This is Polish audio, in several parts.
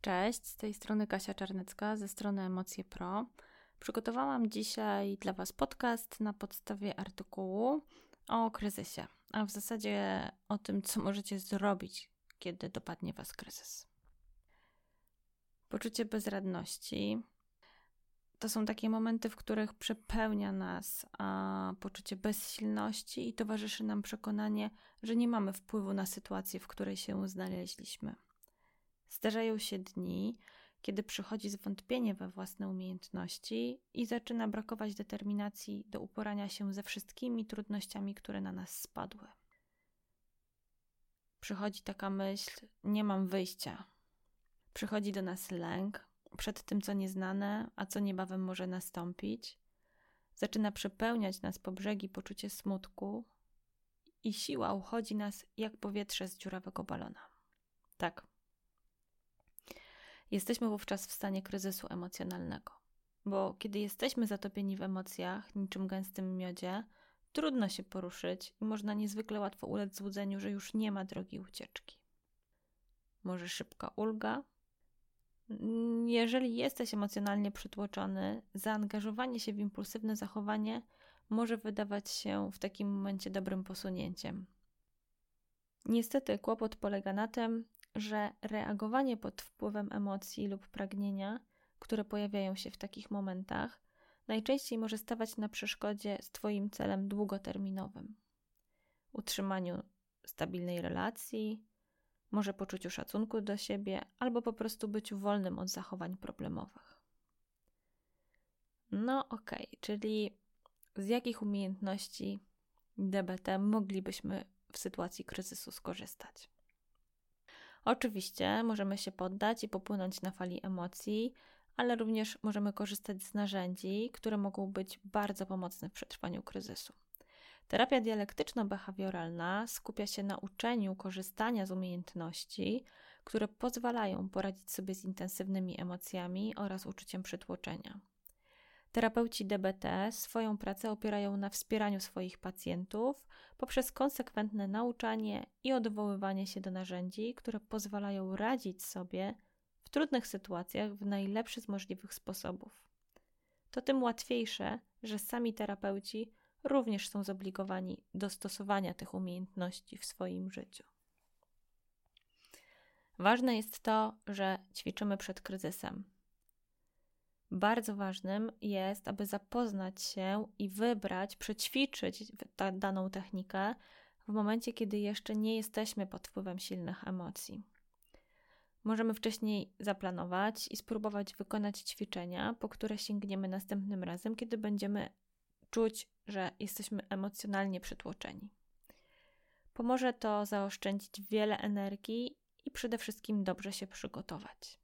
Cześć, z tej strony Kasia Czarnecka ze strony Emocje Pro. Przygotowałam dzisiaj dla Was podcast na podstawie artykułu o kryzysie, a w zasadzie o tym, co możecie zrobić, kiedy dopadnie Was kryzys. Poczucie bezradności to są takie momenty, w których przepełnia nas a, poczucie bezsilności i towarzyszy nam przekonanie, że nie mamy wpływu na sytuację, w której się znaleźliśmy. Zdarzają się dni, kiedy przychodzi zwątpienie we własne umiejętności i zaczyna brakować determinacji do uporania się ze wszystkimi trudnościami, które na nas spadły. Przychodzi taka myśl: Nie mam wyjścia. Przychodzi do nas lęk przed tym, co nieznane, a co niebawem może nastąpić. Zaczyna przepełniać nas po brzegi poczucie smutku i siła uchodzi nas jak powietrze z dziurawego balona. Tak, Jesteśmy wówczas w stanie kryzysu emocjonalnego. Bo kiedy jesteśmy zatopieni w emocjach, niczym gęstym miodzie, trudno się poruszyć i można niezwykle łatwo ulec złudzeniu, że już nie ma drogi ucieczki. Może szybka ulga? Jeżeli jesteś emocjonalnie przytłoczony, zaangażowanie się w impulsywne zachowanie może wydawać się w takim momencie dobrym posunięciem. Niestety kłopot polega na tym, że reagowanie pod wpływem emocji lub pragnienia, które pojawiają się w takich momentach, najczęściej może stawać na przeszkodzie z Twoim celem długoterminowym utrzymaniu stabilnej relacji, może poczuciu szacunku do siebie, albo po prostu byciu wolnym od zachowań problemowych. No okej, okay, czyli z jakich umiejętności DBT moglibyśmy w sytuacji kryzysu skorzystać? Oczywiście możemy się poddać i popłynąć na fali emocji, ale również możemy korzystać z narzędzi, które mogą być bardzo pomocne w przetrwaniu kryzysu. Terapia dialektyczno-behawioralna skupia się na uczeniu korzystania z umiejętności, które pozwalają poradzić sobie z intensywnymi emocjami oraz uczuciem przytłoczenia. Terapeuci DBT swoją pracę opierają na wspieraniu swoich pacjentów poprzez konsekwentne nauczanie i odwoływanie się do narzędzi, które pozwalają radzić sobie w trudnych sytuacjach w najlepszy z możliwych sposobów. To tym łatwiejsze, że sami terapeuci również są zobligowani do stosowania tych umiejętności w swoim życiu. Ważne jest to, że ćwiczymy przed kryzysem, bardzo ważnym jest, aby zapoznać się i wybrać, przećwiczyć ta, daną technikę w momencie, kiedy jeszcze nie jesteśmy pod wpływem silnych emocji. Możemy wcześniej zaplanować i spróbować wykonać ćwiczenia, po które sięgniemy następnym razem, kiedy będziemy czuć, że jesteśmy emocjonalnie przytłoczeni. Pomoże to zaoszczędzić wiele energii i przede wszystkim dobrze się przygotować.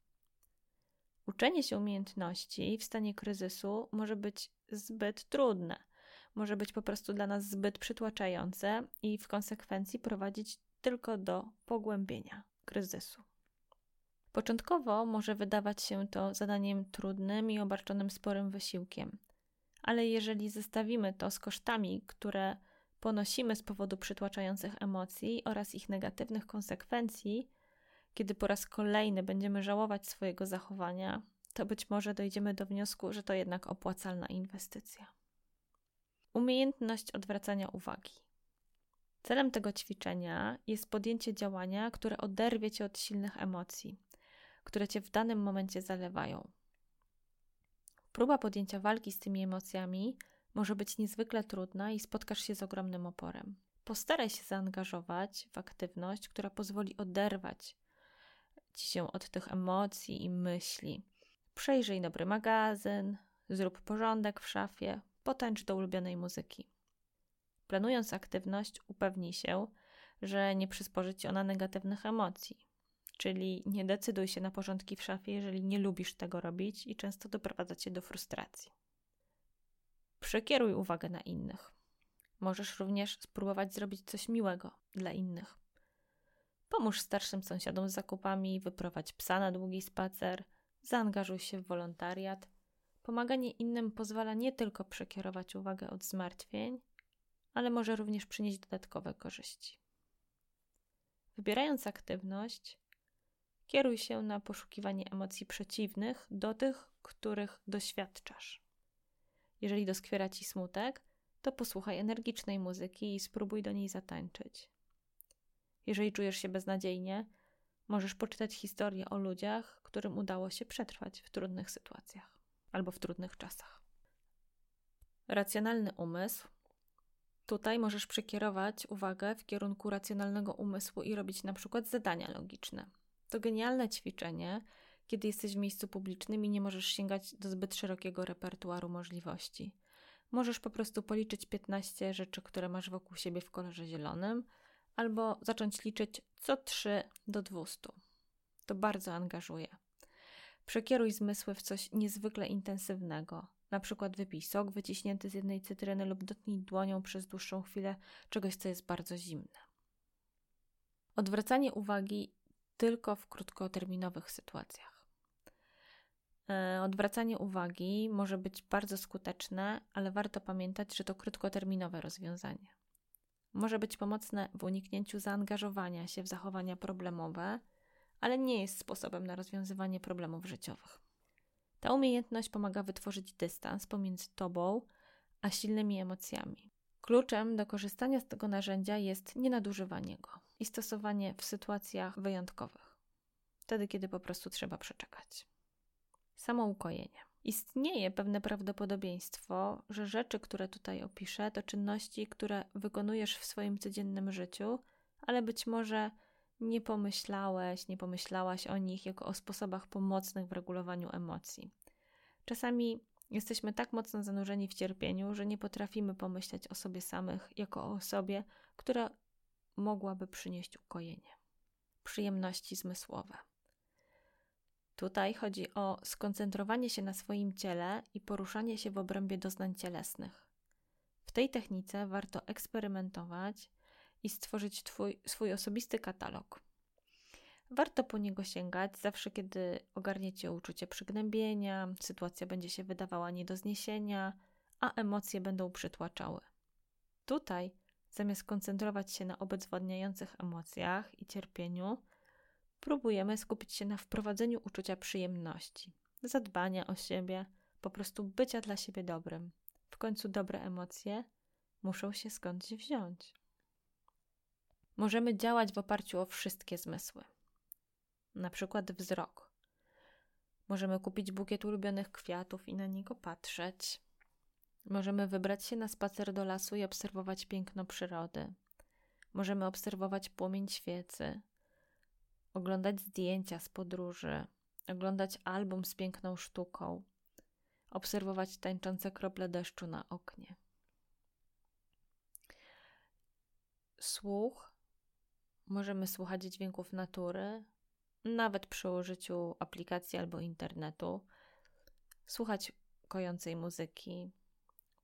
Uczenie się umiejętności w stanie kryzysu może być zbyt trudne, może być po prostu dla nas zbyt przytłaczające i w konsekwencji prowadzić tylko do pogłębienia kryzysu. Początkowo może wydawać się to zadaniem trudnym i obarczonym sporym wysiłkiem, ale jeżeli zestawimy to z kosztami, które ponosimy z powodu przytłaczających emocji oraz ich negatywnych konsekwencji, kiedy po raz kolejny będziemy żałować swojego zachowania, to być może dojdziemy do wniosku, że to jednak opłacalna inwestycja. Umiejętność odwracania uwagi. Celem tego ćwiczenia jest podjęcie działania, które oderwie cię od silnych emocji, które cię w danym momencie zalewają. Próba podjęcia walki z tymi emocjami może być niezwykle trudna i spotkasz się z ogromnym oporem. Postaraj się zaangażować w aktywność, która pozwoli oderwać ci się od tych emocji i myśli. Przejrzyj dobry magazyn, zrób porządek w szafie, potańcz do ulubionej muzyki. Planując aktywność, upewnij się, że nie przysporzy ci ona negatywnych emocji. Czyli nie decyduj się na porządki w szafie, jeżeli nie lubisz tego robić i często doprowadza cię do frustracji. Przekieruj uwagę na innych. Możesz również spróbować zrobić coś miłego dla innych. Pomóż starszym sąsiadom z zakupami, wyprowadź psa na długi spacer, zaangażuj się w wolontariat. Pomaganie innym pozwala nie tylko przekierować uwagę od zmartwień, ale może również przynieść dodatkowe korzyści. Wybierając aktywność, Kieruj się na poszukiwanie emocji przeciwnych do tych, których doświadczasz. Jeżeli doskwiera ci smutek, to posłuchaj energicznej muzyki i spróbuj do niej zatańczyć. Jeżeli czujesz się beznadziejnie, możesz poczytać historię o ludziach, którym udało się przetrwać w trudnych sytuacjach albo w trudnych czasach. Racjonalny umysł. Tutaj możesz przekierować uwagę w kierunku racjonalnego umysłu i robić na przykład zadania logiczne. To genialne ćwiczenie, kiedy jesteś w miejscu publicznym i nie możesz sięgać do zbyt szerokiego repertuaru możliwości. Możesz po prostu policzyć 15 rzeczy, które masz wokół siebie w kolorze zielonym, albo zacząć liczyć co 3 do 200. To bardzo angażuje. Przekieruj zmysły w coś niezwykle intensywnego. Na przykład wypij sok wyciśnięty z jednej cytryny lub dotknij dłonią przez dłuższą chwilę czegoś, co jest bardzo zimne. Odwracanie uwagi tylko w krótkoterminowych sytuacjach. E, odwracanie uwagi może być bardzo skuteczne, ale warto pamiętać, że to krótkoterminowe rozwiązanie. Może być pomocne w uniknięciu zaangażowania się w zachowania problemowe, ale nie jest sposobem na rozwiązywanie problemów życiowych. Ta umiejętność pomaga wytworzyć dystans pomiędzy tobą a silnymi emocjami. Kluczem do korzystania z tego narzędzia jest nienadużywanie go i stosowanie w sytuacjach wyjątkowych, wtedy kiedy po prostu trzeba przeczekać. Samoukojenie. Istnieje pewne prawdopodobieństwo, że rzeczy, które tutaj opiszę, to czynności, które wykonujesz w swoim codziennym życiu, ale być może nie pomyślałeś, nie pomyślałaś o nich jako o sposobach pomocnych w regulowaniu emocji. Czasami jesteśmy tak mocno zanurzeni w cierpieniu, że nie potrafimy pomyśleć o sobie samych jako o osobie, która mogłaby przynieść ukojenie. Przyjemności zmysłowe. Tutaj chodzi o skoncentrowanie się na swoim ciele i poruszanie się w obrębie doznań cielesnych. W tej technice warto eksperymentować i stworzyć twój, swój osobisty katalog. Warto po niego sięgać zawsze, kiedy ogarniecie uczucie przygnębienia, sytuacja będzie się wydawała nie do zniesienia, a emocje będą przytłaczały. Tutaj, zamiast koncentrować się na obezwładniających emocjach i cierpieniu, próbujemy skupić się na wprowadzeniu uczucia przyjemności, zadbania o siebie, po prostu bycia dla siebie dobrym. W końcu dobre emocje muszą się skądś wziąć. Możemy działać w oparciu o wszystkie zmysły, na przykład wzrok. Możemy kupić bukiet ulubionych kwiatów i na niego patrzeć. Możemy wybrać się na spacer do lasu i obserwować piękno przyrody. Możemy obserwować płomień świecy, oglądać zdjęcia z podróży, oglądać album z piękną sztuką, obserwować tańczące krople deszczu na oknie. Słuch. Możemy słuchać dźwięków natury, nawet przy użyciu aplikacji albo internetu, słuchać kojącej muzyki,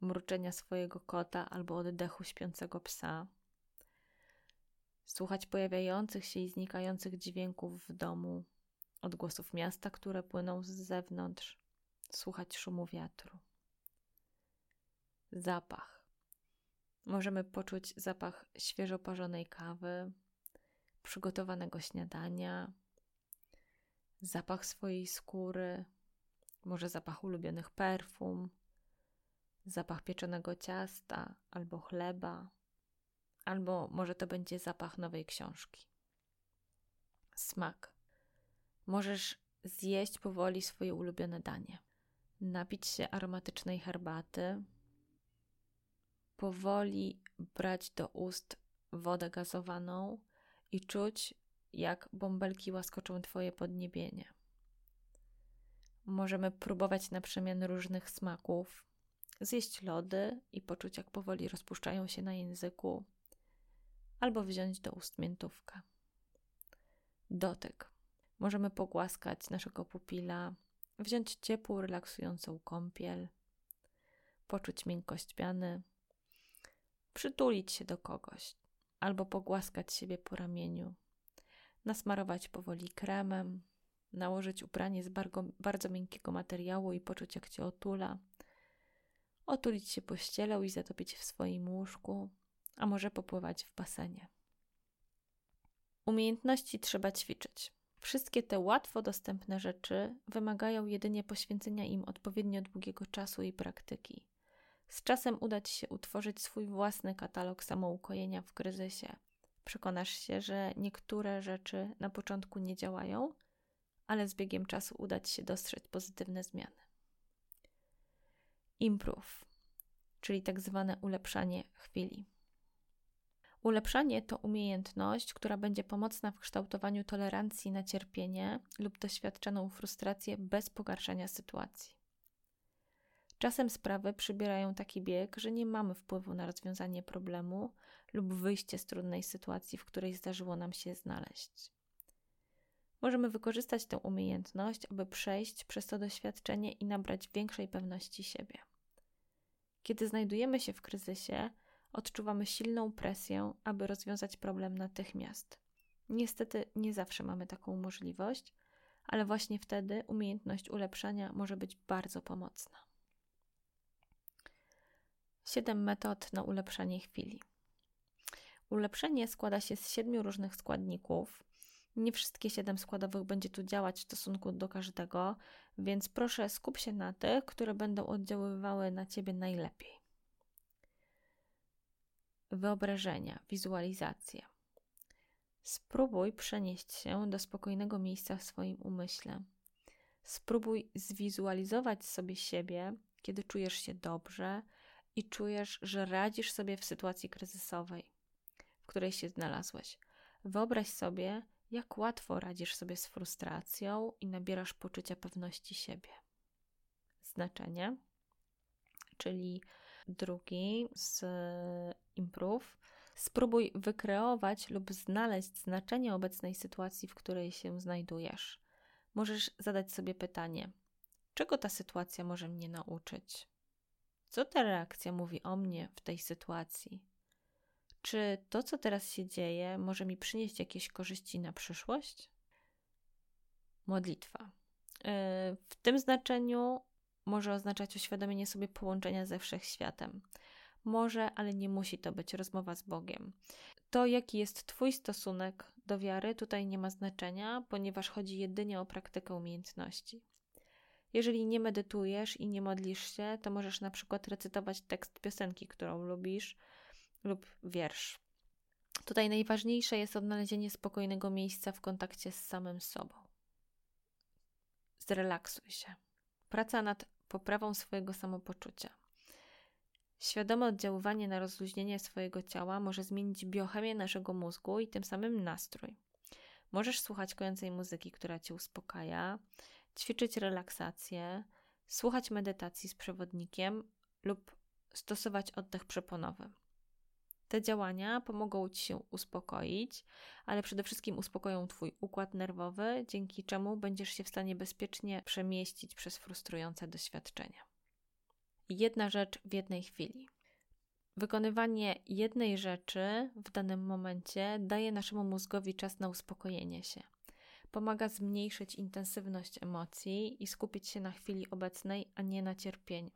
mruczenia swojego kota albo oddechu śpiącego psa słuchać pojawiających się i znikających dźwięków w domu, odgłosów miasta, które płyną z zewnątrz, słuchać szumu wiatru. Zapach. Możemy poczuć zapach świeżo parzonej kawy, przygotowanego śniadania, zapach swojej skóry, może zapach ulubionych perfum, zapach pieczonego ciasta albo chleba albo może to będzie zapach nowej książki. Smak. Możesz zjeść powoli swoje ulubione danie, napić się aromatycznej herbaty, powoli brać do ust wodę gazowaną i czuć, jak bąbelki łaskoczą Twoje podniebienie. Możemy próbować na przemian różnych smaków, zjeść lody i poczuć, jak powoli rozpuszczają się na języku, albo wziąć do ust miętówkę. Dotyk. Możemy pogłaskać naszego pupila, wziąć ciepłą, relaksującą kąpiel, poczuć miękkość piany, przytulić się do kogoś albo pogłaskać siebie po ramieniu, nasmarować powoli kremem, nałożyć ubranie z bardzo, bardzo miękkiego materiału i poczuć, jak cię otula, otulić się pościelą i zatopić w swoim łóżku, a może popływać w basenie. Umiejętności trzeba ćwiczyć. Wszystkie te łatwo dostępne rzeczy wymagają jedynie poświęcenia im odpowiednio długiego czasu i praktyki. Z czasem uda Ci się utworzyć swój własny katalog samoukojenia w kryzysie. Przekonasz się, że niektóre rzeczy na początku nie działają, ale z biegiem czasu uda Ci się dostrzec pozytywne zmiany. Improve, czyli tak zwane ulepszanie chwili. Ulepszanie to umiejętność, która będzie pomocna w kształtowaniu tolerancji na cierpienie lub doświadczoną frustrację bez pogarszania sytuacji. Czasem sprawy przybierają taki bieg, że nie mamy wpływu na rozwiązanie problemu lub wyjście z trudnej sytuacji, w której zdarzyło nam się znaleźć. Możemy wykorzystać tę umiejętność, aby przejść przez to doświadczenie i nabrać większej pewności siebie. Kiedy znajdujemy się w kryzysie, odczuwamy silną presję, aby rozwiązać problem natychmiast. Niestety nie zawsze mamy taką możliwość, ale właśnie wtedy umiejętność ulepszania może być bardzo pomocna. Siedem metod na ulepszanie chwili. Ulepszenie składa się z siedmiu różnych składników. Nie wszystkie siedem składowych będzie tu działać w stosunku do każdego, więc proszę skup się na tych, które będą oddziaływały na ciebie najlepiej wyobrażenia, wizualizacje. Spróbuj przenieść się do spokojnego miejsca w swoim umyśle. Spróbuj zwizualizować sobie siebie, kiedy czujesz się dobrze i czujesz, że radzisz sobie w sytuacji kryzysowej, w której się znalazłeś. Wyobraź sobie, jak łatwo radzisz sobie z frustracją i nabierasz poczucia pewności siebie. Znaczenie, czyli drugi z improve, spróbuj wykreować lub znaleźć znaczenie obecnej sytuacji, w której się znajdujesz. Możesz zadać sobie pytanie: czego ta sytuacja może mnie nauczyć? Co ta reakcja mówi o mnie w tej sytuacji? Czy to, co teraz się dzieje, może mi przynieść jakieś korzyści na przyszłość? Modlitwa. Yy, w tym znaczeniu może oznaczać uświadomienie sobie połączenia ze wszechświatem. Może, ale nie musi to być rozmowa z Bogiem. To, jaki jest Twój stosunek do wiary, tutaj nie ma znaczenia, ponieważ chodzi jedynie o praktykę umiejętności. Jeżeli nie medytujesz i nie modlisz się, to możesz na przykład recytować tekst piosenki, którą lubisz, lub wiersz. Tutaj najważniejsze jest odnalezienie spokojnego miejsca w kontakcie z samym sobą. Zrelaksuj się. Praca nad poprawą swojego samopoczucia. Świadome oddziaływanie na rozluźnienie swojego ciała może zmienić biochemię naszego mózgu i tym samym nastrój. Możesz słuchać kojącej muzyki, która cię uspokaja, ćwiczyć relaksację, słuchać medytacji z przewodnikiem lub stosować oddech przeponowy. Te działania pomogą Ci się uspokoić, ale przede wszystkim uspokoją Twój układ nerwowy, dzięki czemu będziesz się w stanie bezpiecznie przemieścić przez frustrujące doświadczenia. Jedna rzecz w jednej chwili. Wykonywanie jednej rzeczy w danym momencie daje naszemu mózgowi czas na uspokojenie się. Pomaga zmniejszyć intensywność emocji i skupić się na chwili obecnej, a nie na cierpieniu.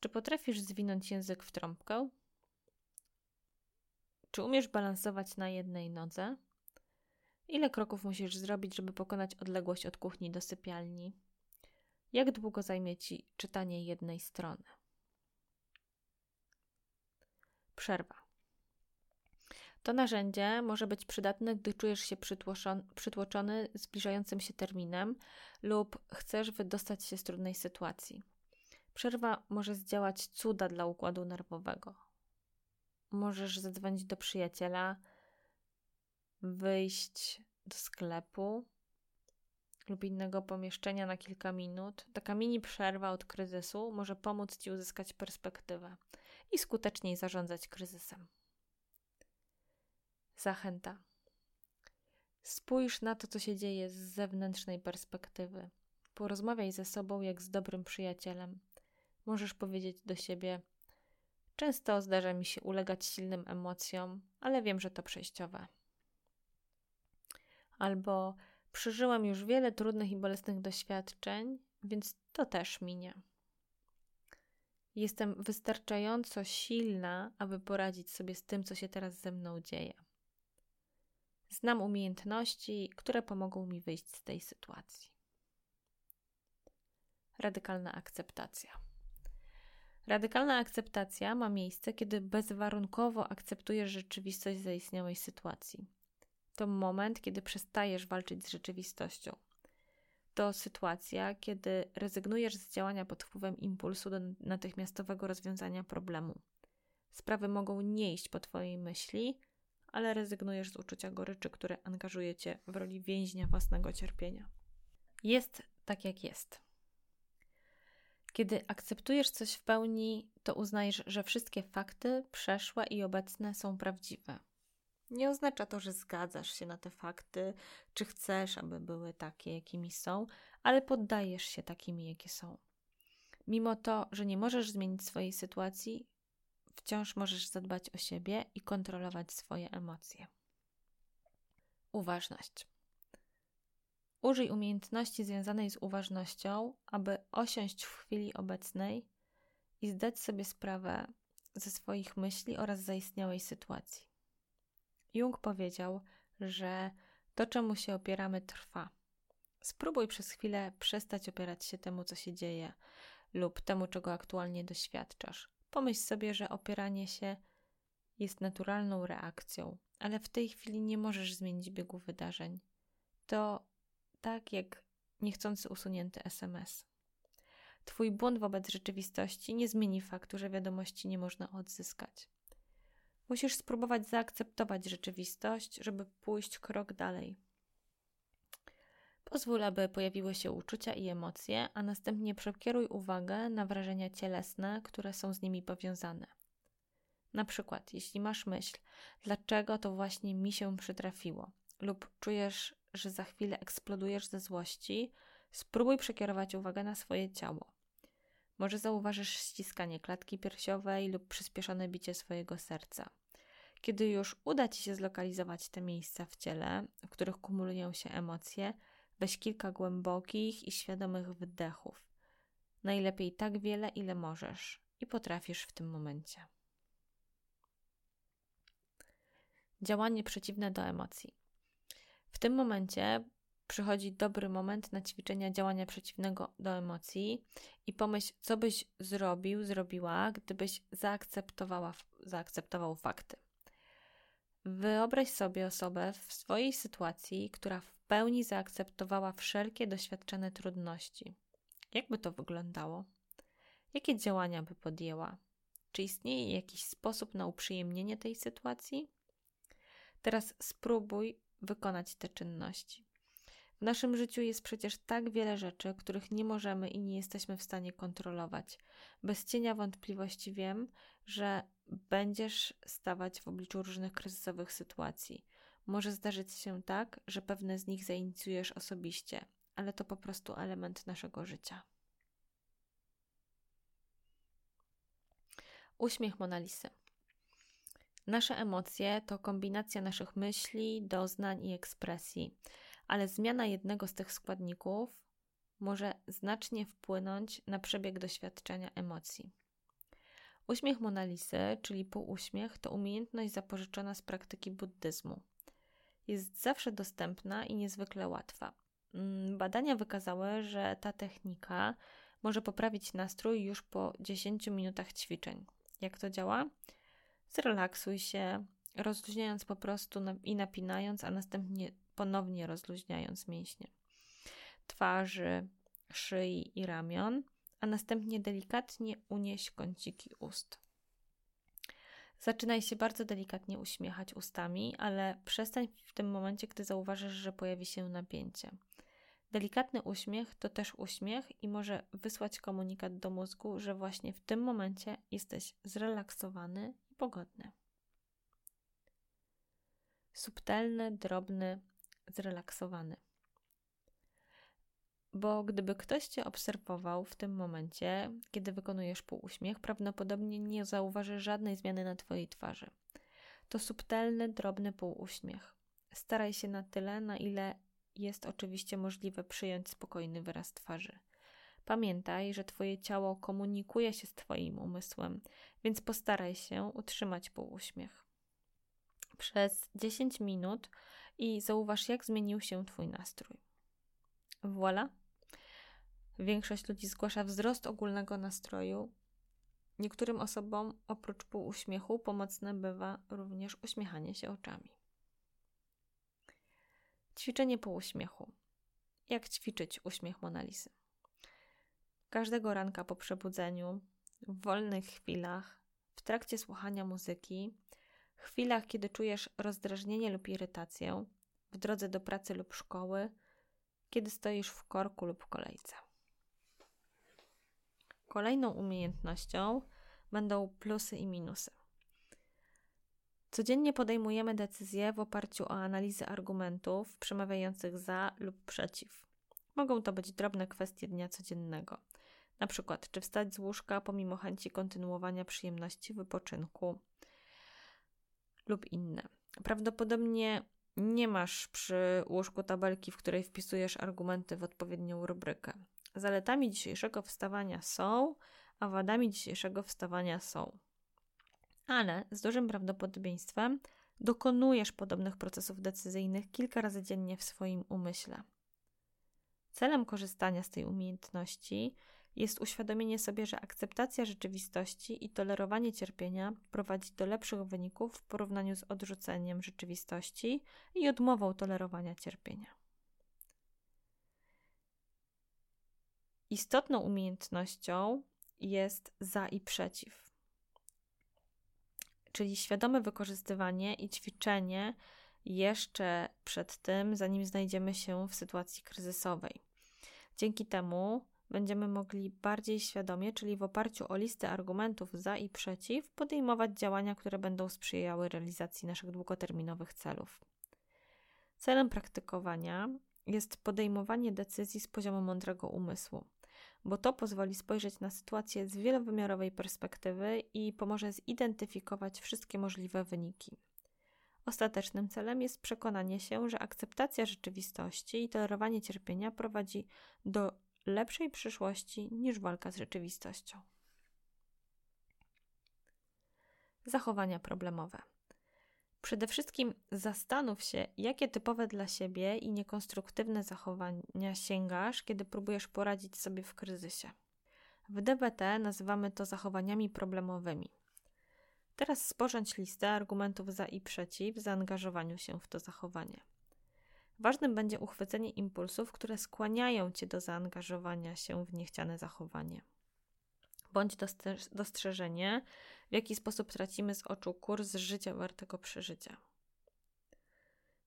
Czy potrafisz zwinąć język w trąbkę? Czy umiesz balansować na jednej nodze? Ile kroków musisz zrobić, żeby pokonać odległość od kuchni do sypialni? Jak długo zajmie ci czytanie jednej strony? Przerwa. To narzędzie może być przydatne, gdy czujesz się przytłoczony zbliżającym się terminem lub chcesz wydostać się z trudnej sytuacji. Przerwa może zdziałać cuda dla układu nerwowego możesz zadzwonić do przyjaciela, wyjść do sklepu lub innego pomieszczenia na kilka minut. Taka mini przerwa od kryzysu może pomóc Ci uzyskać perspektywę i skuteczniej zarządzać kryzysem. Zachęta. Spójrz na to, co się dzieje z zewnętrznej perspektywy. Porozmawiaj ze sobą jak z dobrym przyjacielem. Możesz powiedzieć do siebie: Często zdarza mi się ulegać silnym emocjom, ale wiem, że to przejściowe. Albo przeżyłam już wiele trudnych i bolesnych doświadczeń, więc to też minie. Jestem wystarczająco silna, aby poradzić sobie z tym, co się teraz ze mną dzieje. Znam umiejętności, które pomogą mi wyjść z tej sytuacji. Radykalna akceptacja. Radykalna akceptacja ma miejsce, kiedy bezwarunkowo akceptujesz rzeczywistość zaistniałej sytuacji. To moment, kiedy przestajesz walczyć z rzeczywistością. To sytuacja, kiedy rezygnujesz z działania pod wpływem impulsu do natychmiastowego rozwiązania problemu. Sprawy mogą nie iść po Twojej myśli, ale rezygnujesz z uczucia goryczy, które angażuje Cię w roli więźnia własnego cierpienia. Jest tak, jak jest. Kiedy akceptujesz coś w pełni, to uznajesz, że wszystkie fakty przeszłe i obecne są prawdziwe. Nie oznacza to, że zgadzasz się na te fakty, czy chcesz, aby były takie, jakimi są, ale poddajesz się takimi, jakie są. Mimo to, że nie możesz zmienić swojej sytuacji, wciąż możesz zadbać o siebie i kontrolować swoje emocje. Uważność. Użyj umiejętności związanej z uważnością, aby osiąść w chwili obecnej i zdać sobie sprawę ze swoich myśli oraz zaistniałej sytuacji. Jung powiedział, że to, czemu się opieramy, trwa. Spróbuj przez chwilę przestać opierać się temu, co się dzieje, lub temu, czego aktualnie doświadczasz. Pomyśl sobie, że opieranie się jest naturalną reakcją, ale w tej chwili nie możesz zmienić biegu wydarzeń. To tak jak niechcący usunięty SMS. Twój błąd wobec rzeczywistości nie zmieni faktu, że wiadomości nie można odzyskać. Musisz spróbować zaakceptować rzeczywistość, żeby pójść krok dalej. Pozwól, aby pojawiły się uczucia i emocje, a następnie przekieruj uwagę na wrażenia cielesne, które są z nimi powiązane. Na przykład, jeśli masz myśl, dlaczego to właśnie mi się przytrafiło, lub czujesz, że za chwilę eksplodujesz ze złości, spróbuj przekierować uwagę na swoje ciało. Może zauważysz ściskanie klatki piersiowej lub przyspieszone bicie swojego serca. Kiedy już uda ci się zlokalizować te miejsca w ciele, w których kumulują się emocje, weź kilka głębokich i świadomych wydechów. Najlepiej tak wiele, ile możesz i potrafisz w tym momencie. Działanie przeciwne do emocji. W tym momencie przychodzi dobry moment na ćwiczenia działania przeciwnego do emocji i pomyśl, co byś zrobił, zrobiła, gdybyś zaakceptowała, zaakceptował fakty. Wyobraź sobie osobę w swojej sytuacji, która w pełni zaakceptowała wszelkie doświadczone trudności. Jak by to wyglądało? Jakie działania by podjęła? Czy istnieje jakiś sposób na uprzyjemnienie tej sytuacji? Teraz spróbuj wykonać te czynności. W naszym życiu jest przecież tak wiele rzeczy, których nie możemy i nie jesteśmy w stanie kontrolować. Bez cienia wątpliwości wiem, że będziesz stawać w obliczu różnych kryzysowych sytuacji. Może zdarzyć się tak, że pewne z nich zainicjujesz osobiście, ale to po prostu element naszego życia. Uśmiech Monalisy. Nasze emocje to kombinacja naszych myśli, doznań i ekspresji, ale zmiana jednego z tych składników może znacznie wpłynąć na przebieg doświadczenia emocji. Uśmiech Monalisy, czyli półuśmiech, to umiejętność zapożyczona z praktyki buddyzmu. Jest zawsze dostępna i niezwykle łatwa. Mm, badania wykazały, że ta technika może poprawić nastrój już po 10 minutach ćwiczeń. Jak to działa? Zrelaksuj się, rozluźniając po prostu i napinając, a następnie ponownie rozluźniając mięśnie twarzy, szyi i ramion, a następnie delikatnie unieś kąciki ust. Zaczynaj się bardzo delikatnie uśmiechać ustami, ale przestań w tym momencie, gdy zauważysz, że pojawi się napięcie. Delikatny uśmiech to też uśmiech i może wysłać komunikat do mózgu, że właśnie w tym momencie jesteś zrelaksowany pogodny. Subtelny, drobny, zrelaksowany. Bo gdyby ktoś cię obserwował w tym momencie, kiedy wykonujesz półuśmiech, prawdopodobnie nie zauważy żadnej zmiany na twojej twarzy. To subtelny, drobny półuśmiech. Staraj się na tyle, na ile jest oczywiście możliwe przyjąć spokojny wyraz twarzy. Pamiętaj, że Twoje ciało komunikuje się z Twoim umysłem, więc postaraj się utrzymać półuśmiech. Przez 10 minut i zauważ, jak zmienił się Twój nastrój. Voilà. Większość ludzi zgłasza wzrost ogólnego nastroju. Niektórym osobom oprócz półuśmiechu pomocne bywa również uśmiechanie się oczami. Ćwiczenie półuśmiechu. Jak ćwiczyć uśmiech Monalisy? Każdego ranka po przebudzeniu, w wolnych chwilach, w trakcie słuchania muzyki, chwilach, kiedy czujesz rozdrażnienie lub irytację, w drodze do pracy lub szkoły, kiedy stoisz w korku lub kolejce. Kolejną umiejętnością będą plusy i minusy. Codziennie podejmujemy decyzje w oparciu o analizę argumentów przemawiających za lub przeciw. Mogą to być drobne kwestie dnia codziennego. Na przykład, czy wstać z łóżka pomimo chęci kontynuowania przyjemności wypoczynku lub inne. Prawdopodobnie nie masz przy łóżku tabelki, w której wpisujesz argumenty w odpowiednią rubrykę. Zaletami dzisiejszego wstawania są, a wadami dzisiejszego wstawania są. Ale z dużym prawdopodobieństwem dokonujesz podobnych procesów decyzyjnych kilka razy dziennie w swoim umyśle. Celem korzystania z tej umiejętności jest uświadomienie sobie, że akceptacja rzeczywistości i tolerowanie cierpienia prowadzi do lepszych wyników w porównaniu z odrzuceniem rzeczywistości i odmową tolerowania cierpienia. Istotną umiejętnością jest za i przeciw, czyli świadome wykorzystywanie i ćwiczenie jeszcze przed tym, zanim znajdziemy się w sytuacji kryzysowej. Dzięki temu będziemy mogli bardziej świadomie, czyli w oparciu o listę argumentów za i przeciw, podejmować działania, które będą sprzyjały realizacji naszych długoterminowych celów. Celem praktykowania jest podejmowanie decyzji z poziomu mądrego umysłu, bo to pozwoli spojrzeć na sytuację z wielowymiarowej perspektywy i pomoże zidentyfikować wszystkie możliwe wyniki. Ostatecznym celem jest przekonanie się, że akceptacja rzeczywistości i tolerowanie cierpienia prowadzi do lepszej przyszłości niż walka z rzeczywistością. Zachowania problemowe. Przede wszystkim zastanów się, jakie typowe dla siebie i niekonstruktywne zachowania sięgasz, kiedy próbujesz poradzić sobie w kryzysie. W DBT nazywamy to zachowaniami problemowymi. Teraz sporządź listę argumentów za i przeciw zaangażowaniu się w to zachowanie. Ważnym będzie uchwycenie impulsów, które skłaniają cię do zaangażowania się w niechciane zachowanie. Bądź dostrzeżenie, w jaki sposób tracimy z oczu kurs życia wartego przeżycia.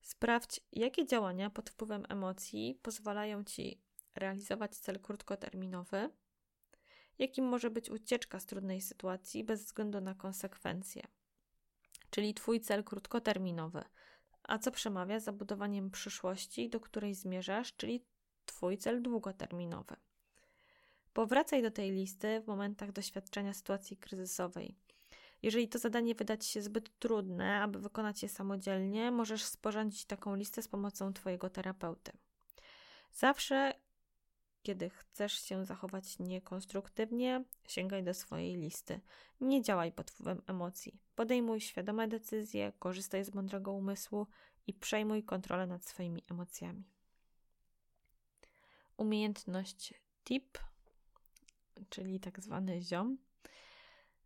Sprawdź, jakie działania pod wpływem emocji pozwalają ci realizować cel krótkoterminowy, jakim może być ucieczka z trudnej sytuacji bez względu na konsekwencje, czyli Twój cel krótkoterminowy a co przemawia za budowaniem przyszłości, do której zmierzasz, czyli Twój cel długoterminowy. Powracaj do tej listy w momentach doświadczenia sytuacji kryzysowej. Jeżeli to zadanie wyda Ci się zbyt trudne, aby wykonać je samodzielnie, możesz sporządzić taką listę z pomocą Twojego terapeuty. Zawsze, kiedy chcesz się zachować niekonstruktywnie, sięgaj do swojej listy. Nie działaj pod wpływem emocji. Podejmuj świadome decyzje, korzystaj z mądrego umysłu i przejmuj kontrolę nad swoimi emocjami. Umiejętność TIP, czyli tak zwany ziom.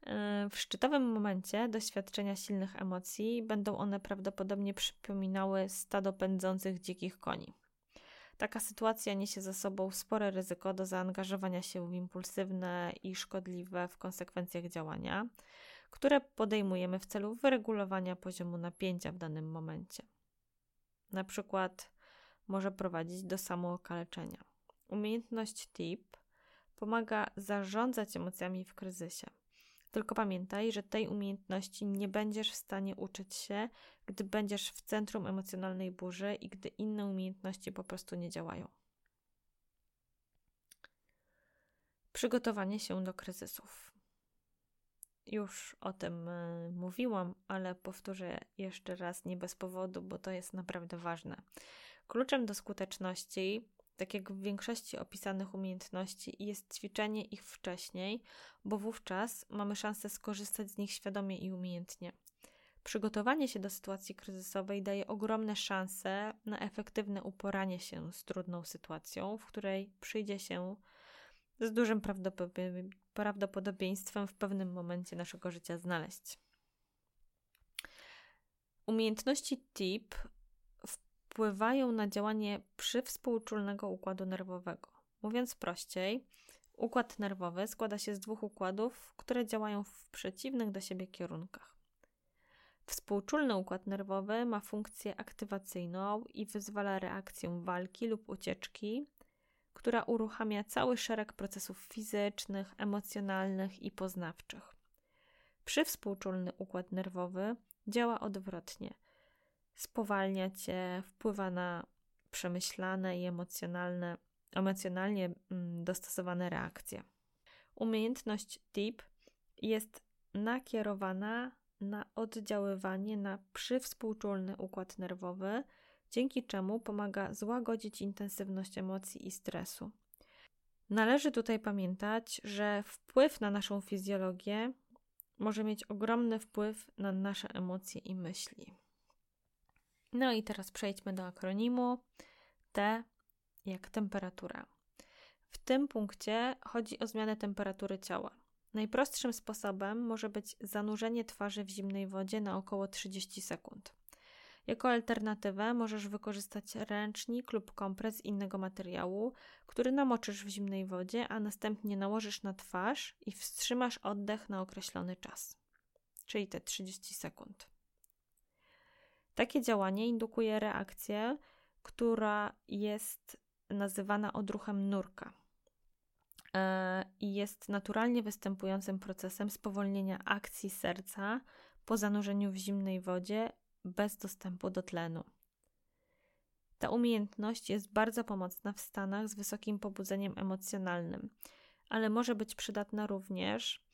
E, w szczytowym momencie doświadczenia silnych emocji będą one prawdopodobnie przypominały stado pędzących dzikich koni. Taka sytuacja niesie ze sobą spore ryzyko do zaangażowania się w impulsywne i szkodliwe w konsekwencjach działania, które podejmujemy w celu wyregulowania poziomu napięcia w danym momencie. Na przykład może prowadzić do samookaleczenia. Umiejętność TIP pomaga zarządzać emocjami w kryzysie. Tylko pamiętaj, że tej umiejętności nie będziesz w stanie uczyć się, gdy będziesz w centrum emocjonalnej burzy i gdy inne umiejętności po prostu nie działają. Przygotowanie się do kryzysów. Już o tym y, mówiłam, ale powtórzę jeszcze raz nie bez powodu, bo to jest naprawdę ważne. Kluczem do skuteczności tak jak w większości opisanych umiejętności, jest ćwiczenie ich wcześniej, bo wówczas mamy szansę skorzystać z nich świadomie i umiejętnie. Przygotowanie się do sytuacji kryzysowej daje ogromne szanse na efektywne uporanie się z trudną sytuacją, w której przyjdzie się z dużym prawdopodobieństwem w pewnym momencie naszego życia znaleźć. Umiejętności TIP wpływają na działanie przywspółczulnego układu nerwowego. Mówiąc prościej, układ nerwowy składa się z dwóch układów, które działają w przeciwnych do siebie kierunkach. Współczulny układ nerwowy ma funkcję aktywacyjną i wyzwala reakcję walki lub ucieczki, która uruchamia cały szereg procesów fizycznych, emocjonalnych i poznawczych. Przywspółczulny układ nerwowy działa odwrotnie. Spowalnia cię, wpływa na przemyślane i emocjonalne, emocjonalnie mm, dostosowane reakcje. Umiejętność TIP jest nakierowana na oddziaływanie na przywspółczulny układ nerwowy, dzięki czemu pomaga złagodzić intensywność emocji i stresu. Należy tutaj pamiętać, że wpływ na naszą fizjologię może mieć ogromny wpływ na nasze emocje i myśli. No i teraz przejdźmy do akronimu T jak temperatura. W tym punkcie chodzi o zmianę temperatury ciała. Najprostszym sposobem może być zanurzenie twarzy w zimnej wodzie na około 30 sekund. Jako alternatywę możesz wykorzystać ręcznik lub kompres innego materiału, który namoczysz w zimnej wodzie, a następnie nałożysz na twarz i wstrzymasz oddech na określony czas, czyli te 30 sekund. Takie działanie indukuje reakcję, która jest nazywana odruchem nurka e, i jest naturalnie występującym procesem spowolnienia akcji serca po zanurzeniu w zimnej wodzie bez dostępu do tlenu. Ta umiejętność jest bardzo pomocna w stanach z wysokim pobudzeniem emocjonalnym, ale może być przydatna również,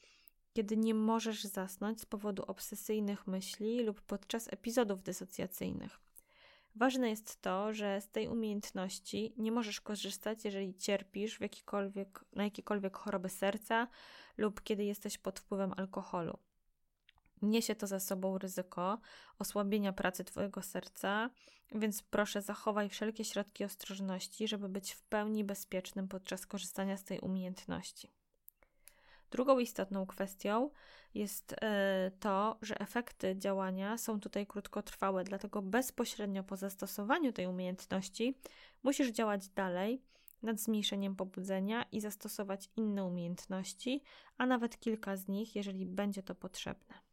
kiedy nie możesz zasnąć z powodu obsesyjnych myśli lub podczas epizodów dysocjacyjnych. Ważne jest to, że z tej umiejętności nie możesz korzystać, jeżeli cierpisz w jakikolwiek, na jakiekolwiek choroby serca lub kiedy jesteś pod wpływem alkoholu. Niesie to za sobą ryzyko osłabienia pracy Twojego serca, więc proszę zachowaj wszelkie środki ostrożności, żeby być w pełni bezpiecznym podczas korzystania z tej umiejętności. Drugą istotną kwestią jest e, to, że efekty działania są tutaj krótkotrwałe, dlatego bezpośrednio po zastosowaniu tej umiejętności musisz działać dalej nad zmniejszeniem pobudzenia i zastosować inne umiejętności, a nawet kilka z nich, jeżeli będzie to potrzebne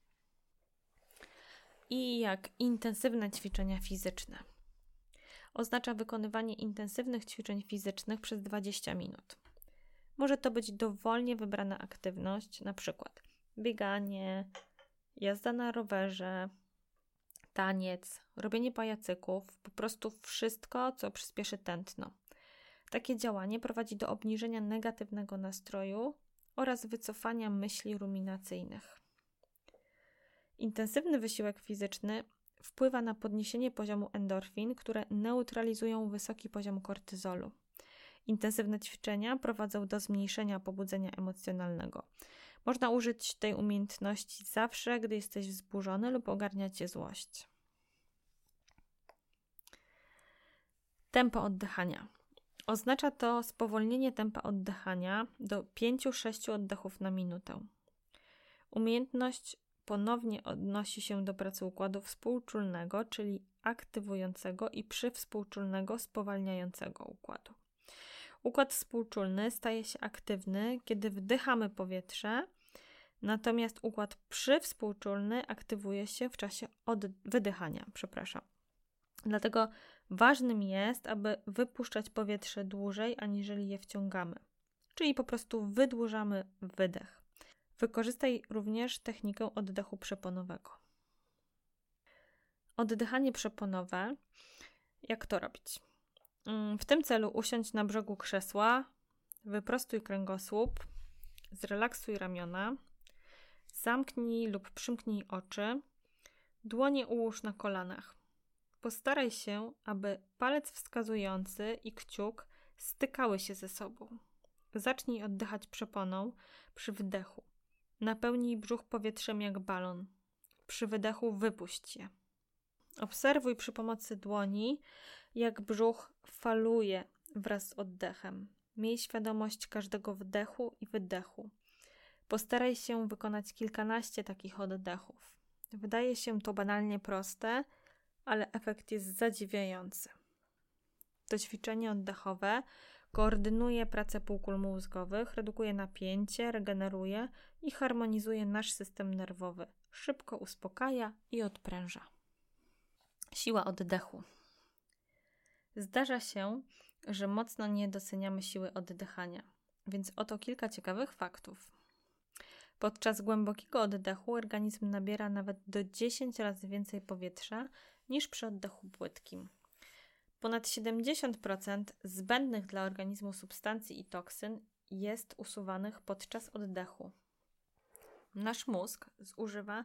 i jak intensywne ćwiczenia fizyczne. Oznacza wykonywanie intensywnych ćwiczeń fizycznych przez 20 minut. Może to być dowolnie wybrana aktywność, na przykład bieganie, jazda na rowerze, taniec, robienie pajacyków, po prostu wszystko, co przyspieszy tętno. Takie działanie prowadzi do obniżenia negatywnego nastroju oraz wycofania myśli ruminacyjnych. Intensywny wysiłek fizyczny wpływa na podniesienie poziomu endorfin, które neutralizują wysoki poziom kortyzolu. Intensywne ćwiczenia prowadzą do zmniejszenia pobudzenia emocjonalnego. Można użyć tej umiejętności zawsze, gdy jesteś wzburzony lub ogarnia cię złość. Tempo oddychania. Oznacza to spowolnienie tempa oddychania do 5-6 oddechów na minutę. Umiejętność ponownie odnosi się do pracy układu współczulnego, czyli aktywującego i przywspółczulnego spowalniającego układu. Układ współczulny staje się aktywny, kiedy wdychamy powietrze, natomiast układ przywspółczulny aktywuje się w czasie od wydychania. Przepraszam. Dlatego ważnym jest, aby wypuszczać powietrze dłużej, aniżeli je wciągamy. Czyli po prostu wydłużamy wydech. Wykorzystaj również technikę oddechu przeponowego. Oddychanie przeponowe. Jak to robić? Mm, w tym celu usiądź na brzegu krzesła, wyprostuj kręgosłup, zrelaksuj ramiona, zamknij lub przymknij oczy, dłonie ułóż na kolanach. Postaraj się, aby palec wskazujący i kciuk stykały się ze sobą. Zacznij oddychać przeponą przy wdechu. Napełnij brzuch powietrzem jak balon. Przy wydechu wypuść je. Obserwuj przy pomocy dłoni, jak brzuch faluje wraz z oddechem. Miej świadomość każdego wdechu i wydechu. Postaraj się wykonać kilkanaście takich oddechów. Wydaje się to banalnie proste, ale efekt jest zadziwiający. To ćwiczenie oddechowe koordynuje pracę półkul mózgowych, redukuje napięcie, regeneruje i harmonizuje nasz system nerwowy. Szybko uspokaja i odpręża. Siła oddechu. Zdarza się, że mocno nie doceniamy siły oddychania, więc oto kilka ciekawych faktów. Podczas głębokiego oddechu organizm nabiera nawet do 10 razy więcej powietrza niż przy oddechu płytkim. Ponad 70% zbędnych dla organizmu substancji i toksyn jest usuwanych podczas oddechu. Nasz mózg zużywa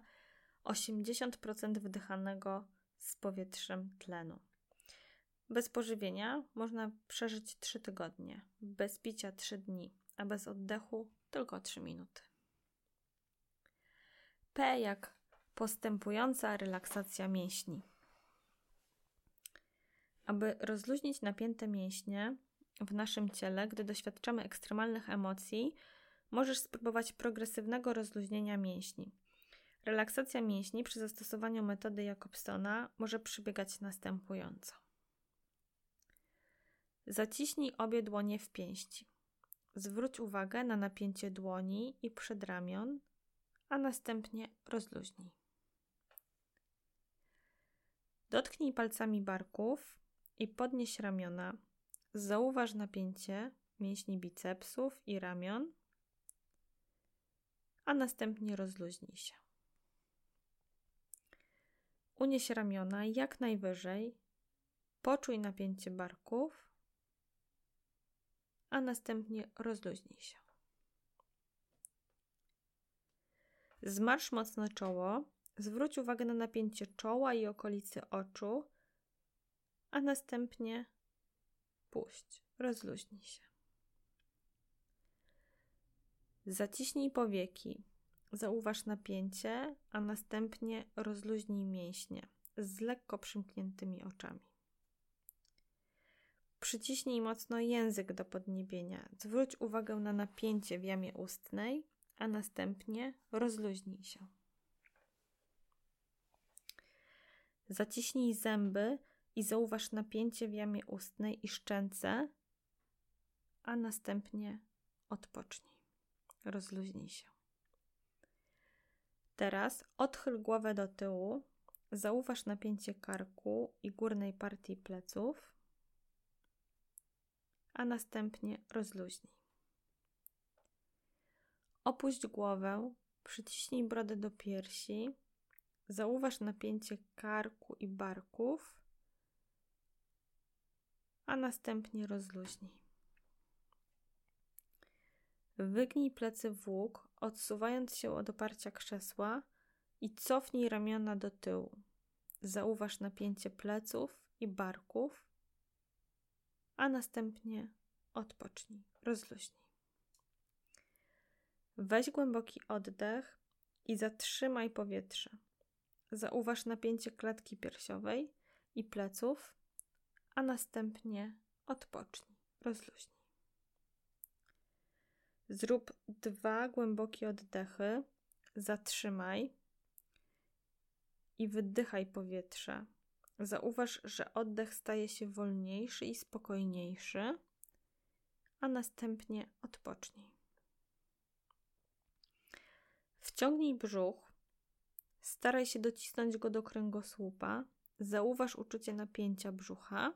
80% wdychanego z powietrzem tlenu. Bez pożywienia można przeżyć 3 tygodnie, bez picia 3 dni, a bez oddechu tylko 3 minuty. P jak postępująca relaksacja mięśni. Aby rozluźnić napięte mięśnie w naszym ciele, gdy doświadczamy ekstremalnych emocji, możesz spróbować progresywnego rozluźnienia mięśni. Relaksacja mięśni przy zastosowaniu metody Jacobsona może przebiegać następująco. Zaciśnij obie dłonie w pięści. Zwróć uwagę na napięcie dłoni i przedramion, a następnie rozluźnij. Dotknij palcami barków i podnieś ramiona. Zauważ napięcie mięśni bicepsów i ramion, a następnie rozluźnij się. Unieś ramiona jak najwyżej, poczuj napięcie barków, a następnie rozluźnij się. Zmarsz mocno czoło, zwróć uwagę na napięcie czoła i okolicy oczu, a następnie puść, rozluźnij się. Zaciśnij powieki, zauważ napięcie, a następnie rozluźnij mięśnie z lekko przymkniętymi oczami. Przyciśnij mocno język do podniebienia. Zwróć uwagę na napięcie w jamie ustnej, a następnie rozluźnij się. Zaciśnij zęby i zauważ napięcie w jamie ustnej i szczęce, a następnie odpocznij. Rozluźnij się. Teraz odchyl głowę do tyłu, zauważ napięcie karku i górnej partii pleców, a następnie rozluźnij. Opuść głowę, przyciśnij brodę do piersi, zauważ napięcie karku i barków, a następnie rozluźnij. Wygnij plecy w łuk, odsuwając się od oparcia krzesła i cofnij ramiona do tyłu. Zauważ napięcie pleców i barków, a następnie odpocznij, rozluźnij. Weź głęboki oddech i zatrzymaj powietrze. Zauważ napięcie klatki piersiowej i pleców, a następnie odpocznij, rozluźnij. Zrób dwa głębokie oddechy, zatrzymaj i wydychaj powietrze. Zauważ, że oddech staje się wolniejszy i spokojniejszy, a następnie odpocznij. Wciągnij brzuch, staraj się docisnąć go do kręgosłupa, zauważ uczucie napięcia brzucha,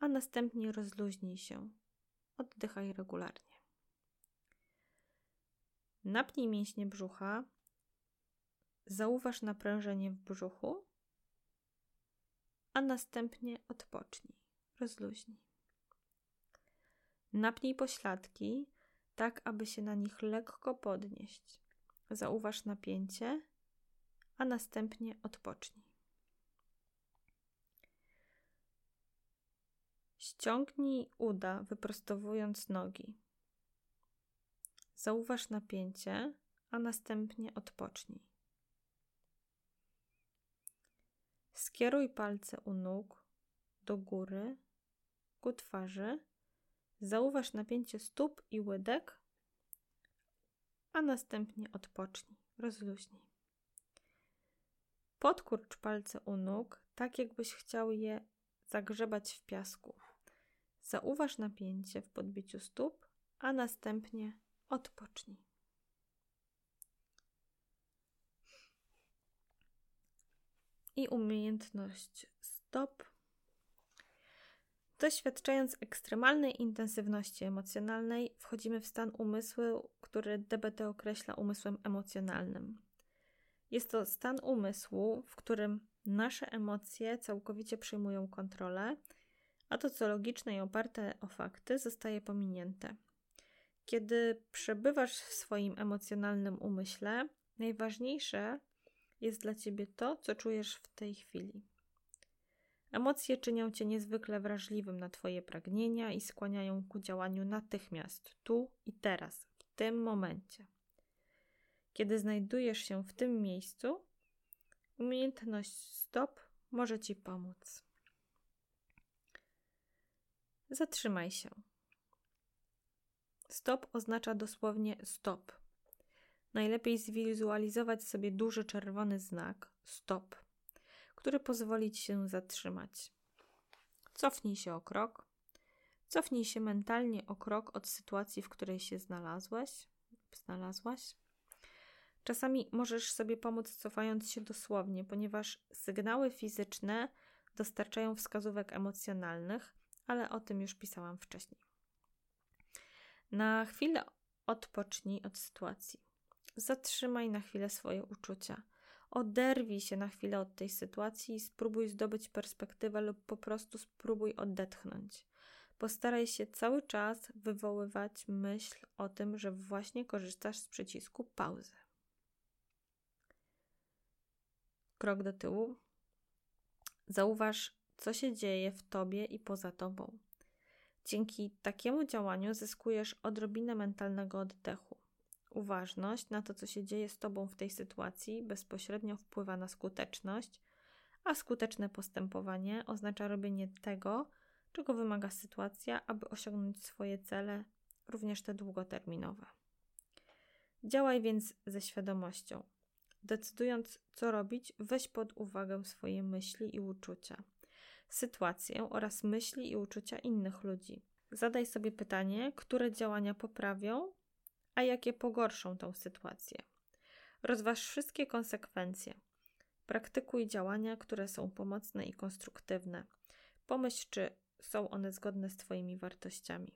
a następnie rozluźnij się. Oddychaj regularnie. Napnij mięśnie brzucha, zauważ naprężenie w brzuchu, a następnie odpocznij, rozluźnij. Napnij pośladki, tak aby się na nich lekko podnieść. Zauważ napięcie, a następnie odpocznij. Ściągnij uda, wyprostowując nogi. Zauważ napięcie, a następnie odpocznij. Skieruj palce u nóg do góry, ku twarzy. Zauważ napięcie stóp i łydek, a następnie odpocznij, rozluźnij. Podkurcz palce u nóg, tak jakbyś chciał je zagrzebać w piasku. Zauważ napięcie w podbiciu stóp, a następnie odpocznij. I umiejętność stop. Doświadczając ekstremalnej intensywności emocjonalnej, wchodzimy w stan umysłu, który DBT określa umysłem emocjonalnym. Jest to stan umysłu, w którym nasze emocje całkowicie przyjmują kontrolę, a to, co logiczne i oparte o fakty, zostaje pominięte. Kiedy przebywasz w swoim emocjonalnym umyśle, najważniejsze jest dla ciebie to, co czujesz w tej chwili. Emocje czynią cię niezwykle wrażliwym na twoje pragnienia i skłaniają ku działaniu natychmiast, tu i teraz, w tym momencie. Kiedy znajdujesz się w tym miejscu, umiejętność stop może ci pomóc. Zatrzymaj się. Stop oznacza dosłownie stop. Najlepiej zwizualizować sobie duży czerwony znak stop, który pozwoli ci się zatrzymać. Cofnij się o krok. Cofnij się mentalnie o krok od sytuacji, w której się znalazłeś, znalazłaś. Czasami możesz sobie pomóc cofając się dosłownie, ponieważ sygnały fizyczne dostarczają wskazówek emocjonalnych, ale o tym już pisałam wcześniej. Na chwilę odpocznij od sytuacji. Zatrzymaj na chwilę swoje uczucia. Oderwij się na chwilę od tej sytuacji i spróbuj zdobyć perspektywę lub po prostu spróbuj odetchnąć. Postaraj się cały czas wywoływać myśl o tym, że właśnie korzystasz z przycisku pauzy. Krok do tyłu. Zauważ, co się dzieje w tobie i poza tobą. Dzięki takiemu działaniu zyskujesz odrobinę mentalnego oddechu. Uważność na to, co się dzieje z tobą w tej sytuacji, bezpośrednio wpływa na skuteczność, a skuteczne postępowanie oznacza robienie tego, czego wymaga sytuacja, aby osiągnąć swoje cele, również te długoterminowe. Działaj więc ze świadomością. Decydując, co robić, weź pod uwagę swoje myśli i uczucia sytuację oraz myśli i uczucia innych ludzi. Zadaj sobie pytanie, które działania poprawią, a jakie pogorszą tą sytuację. Rozważ wszystkie konsekwencje. Praktykuj działania, które są pomocne i konstruktywne. Pomyśl, czy są one zgodne z Twoimi wartościami.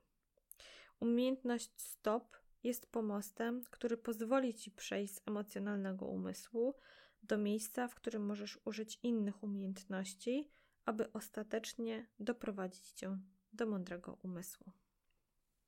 Umiejętność stop jest pomostem, który pozwoli Ci przejść z emocjonalnego umysłu do miejsca, w którym możesz użyć innych umiejętności aby ostatecznie doprowadzić cię do mądrego umysłu.